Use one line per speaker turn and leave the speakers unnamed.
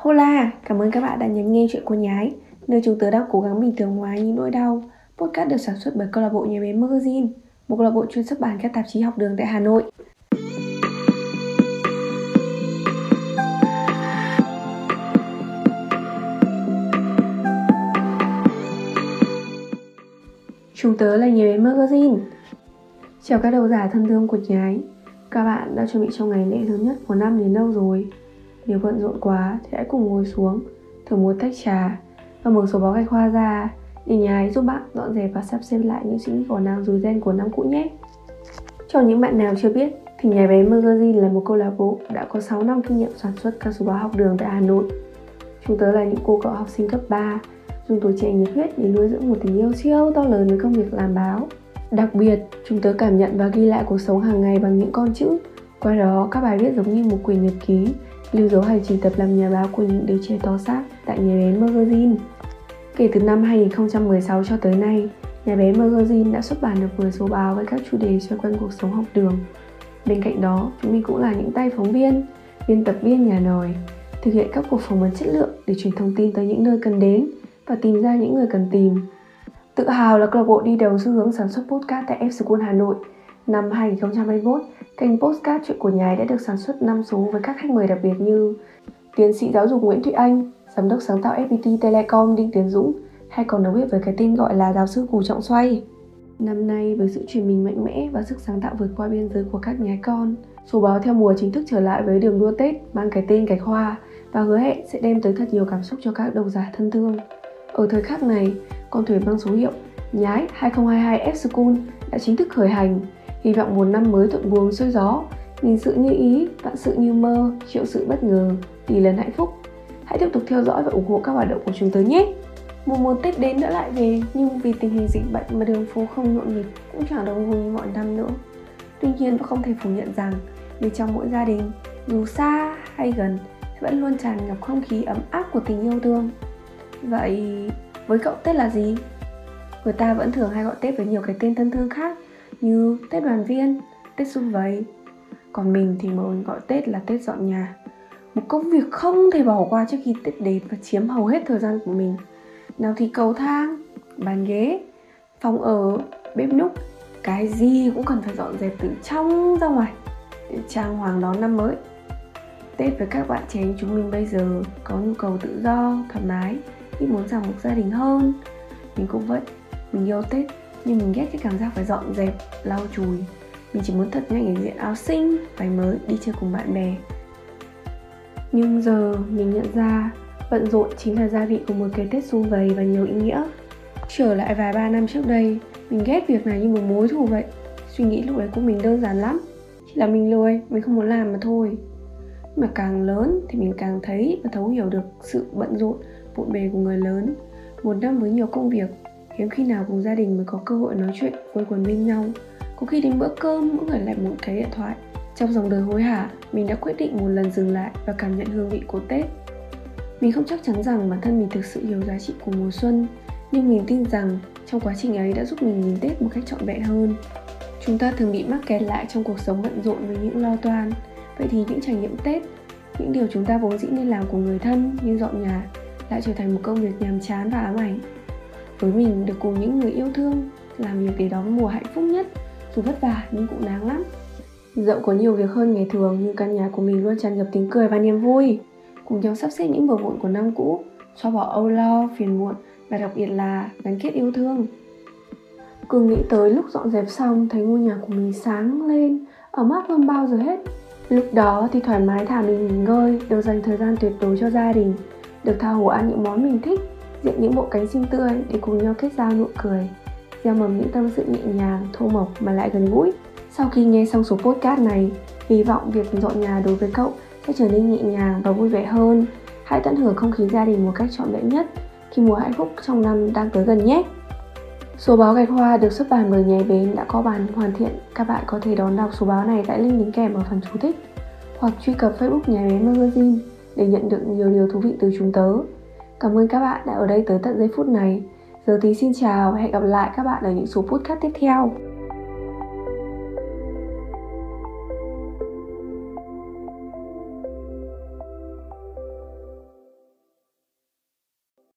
Hola, cảm ơn các bạn đã nhấn nghe chuyện của nhái. Nơi chúng tớ đang cố gắng bình thường hóa những nỗi đau. Podcast được sản xuất bởi câu lạc bộ nhà bé Magazine Một câu lạc bộ chuyên xuất bản các tạp chí học đường tại Hà Nội. Chúng tớ là nhà bé Magazine. Chào các đầu giả thân thương của nhái. Các bạn đã chuẩn bị cho ngày lễ lớn nhất của năm đến đâu rồi? Nếu bận rộn quá thì hãy cùng ngồi xuống Thử một tách trà Và mở sổ báo gạch hoa ra Để nhà ấy giúp bạn dọn dẹp và sắp xếp lại những suy nghĩ còn đang rối ren của năm cũ nhé Cho những bạn nào chưa biết thì Nhà bé Magazine là một câu lạc bộ đã có 6 năm kinh nghiệm sản xuất các số báo học đường tại Hà Nội. Chúng tớ là những cô cậu học sinh cấp 3, dùng tuổi trẻ nhiệt huyết để nuôi dưỡng một tình yêu siêu to lớn với công việc làm báo. Đặc biệt, chúng tớ cảm nhận và ghi lại cuộc sống hàng ngày bằng những con chữ. Qua đó, các bài viết giống như một quyển nhật ký, lưu dấu hành trình tập làm nhà báo của những đứa trẻ to xác tại nhà bé Magazine. Kể từ năm 2016 cho tới nay, nhà bé Magazine đã xuất bản được 10 số báo với các chủ đề xoay quanh cuộc sống học đường. Bên cạnh đó, chúng mình cũng là những tay phóng viên, biên tập viên nhà nòi, thực hiện các cuộc phỏng vấn chất lượng để truyền thông tin tới những nơi cần đến và tìm ra những người cần tìm. Tự hào là câu lạc bộ đi đầu xu hướng sản xuất podcast tại F School Hà Nội. Năm 2021, kênh Postcard Chuyện của Nhái đã được sản xuất 5 số với các khách mời đặc biệt như Tiến sĩ giáo dục Nguyễn Thụy Anh, Giám đốc sáng tạo FPT Telecom Đinh Tiến Dũng, hay còn được biết với cái tên gọi là giáo sư Cù Trọng Xoay. Năm nay với sự chuyển mình mạnh mẽ và sức sáng tạo vượt qua biên giới của các nhái con, số báo theo mùa chính thức trở lại với đường đua Tết mang cái tên cái Hoa và hứa hẹn sẽ đem tới thật nhiều cảm xúc cho các độc giả thân thương. Ở thời khắc này, con thuyền mang số hiệu Nhái 2022 F School đã chính thức khởi hành. Hy vọng một năm mới thuận buồm xuôi gió, nghìn sự như ý, vạn sự như mơ, triệu sự bất ngờ, tỷ lần hạnh phúc. Hãy tiếp tục theo dõi và ủng hộ các hoạt động của chúng tôi nhé! Mùa mùa Tết đến đã lại về nhưng vì tình hình dịch bệnh mà đường phố không nhộn nhịp cũng chẳng đông vui như mọi năm nữa. Tuy nhiên vẫn không thể phủ nhận rằng bên trong mỗi gia đình, dù xa hay gần, vẫn luôn tràn ngập không khí ấm áp của tình yêu thương. Vậy với cậu Tết là gì? Người ta vẫn thường hay gọi Tết với nhiều cái tên thân thương khác như Tết đoàn viên, Tết xung vầy. Còn mình thì mọi người gọi Tết là Tết dọn nhà. Một công việc không thể bỏ qua trước khi Tết đến và chiếm hầu hết thời gian của mình. Nào thì cầu thang, bàn ghế, phòng ở, bếp núc Cái gì cũng cần phải dọn dẹp từ trong ra ngoài Để trang hoàng đón năm mới Tết với các bạn trẻ chúng mình bây giờ có nhu cầu tự do, thoải mái Ít muốn ràng buộc gia đình hơn Mình cũng vậy, mình yêu Tết nhưng mình ghét cái cảm giác phải dọn dẹp, lau chùi Mình chỉ muốn thật nhanh để diện áo xinh, váy mới, đi chơi cùng bạn bè Nhưng giờ mình nhận ra Bận rộn chính là gia vị của một cái Tết xung vầy và nhiều ý nghĩa. Trở lại vài ba năm trước đây, mình ghét việc này như một mối thù vậy. Suy nghĩ lúc đấy của mình đơn giản lắm. Chỉ là mình lười, mình không muốn làm mà thôi. mà càng lớn thì mình càng thấy và thấu hiểu được sự bận rộn, bộn bề của người lớn. Một năm với nhiều công việc, hiếm khi nào cùng gia đình mới có cơ hội nói chuyện, vui quần bên nhau. Có khi đến bữa cơm mỗi người lại một cái điện thoại. Trong dòng đời hối hả, mình đã quyết định một lần dừng lại và cảm nhận hương vị của Tết mình không chắc chắn rằng bản thân mình thực sự hiểu giá trị của mùa xuân, nhưng mình tin rằng trong quá trình ấy đã giúp mình nhìn Tết một cách trọn vẹn hơn. Chúng ta thường bị mắc kẹt lại trong cuộc sống bận rộn với những lo toan. Vậy thì những trải nghiệm Tết, những điều chúng ta vốn dĩ nên làm của người thân như dọn nhà lại trở thành một công việc nhàm chán và ám ảnh. Với mình được cùng những người yêu thương làm việc để đón mùa hạnh phúc nhất, dù vất vả nhưng cũng đáng lắm. Dẫu có nhiều việc hơn ngày thường nhưng căn nhà của mình luôn tràn ngập tiếng cười và niềm vui cùng nhau sắp xếp những bờ vụn của năm cũ, xóa bỏ âu lo, phiền muộn và đặc biệt là gắn kết yêu thương. Cứ nghĩ tới lúc dọn dẹp xong thấy ngôi nhà của mình sáng lên, ấm áp hơn bao giờ hết. Lúc đó thì thoải mái thả mình nghỉ ngơi, được dành thời gian tuyệt đối cho gia đình, được tha hồ ăn những món mình thích, diện những bộ cánh xinh tươi để cùng nhau kết giao nụ cười, gieo mầm những tâm sự nhẹ nhàng, thô mộc mà lại gần gũi. Sau khi nghe xong số podcast này, hy vọng việc dọn nhà đối với cậu sẽ trở nên nhẹ nhàng và vui vẻ hơn. Hãy tận hưởng không khí gia đình một cách trọn vẹn nhất khi mùa hạnh phúc trong năm đang tới gần nhé. Số báo Gạch Hoa được xuất bản bởi nhà bến đã có bản hoàn thiện. Các bạn có thể đón đọc số báo này tại link đính kèm ở phần chú thích hoặc truy cập Facebook nhà bến Magazine để nhận được nhiều điều thú vị từ chúng tớ. Cảm ơn các bạn đã ở đây tới tận giây phút này. Giờ thì xin chào và hẹn gặp lại các bạn ở những số podcast tiếp theo.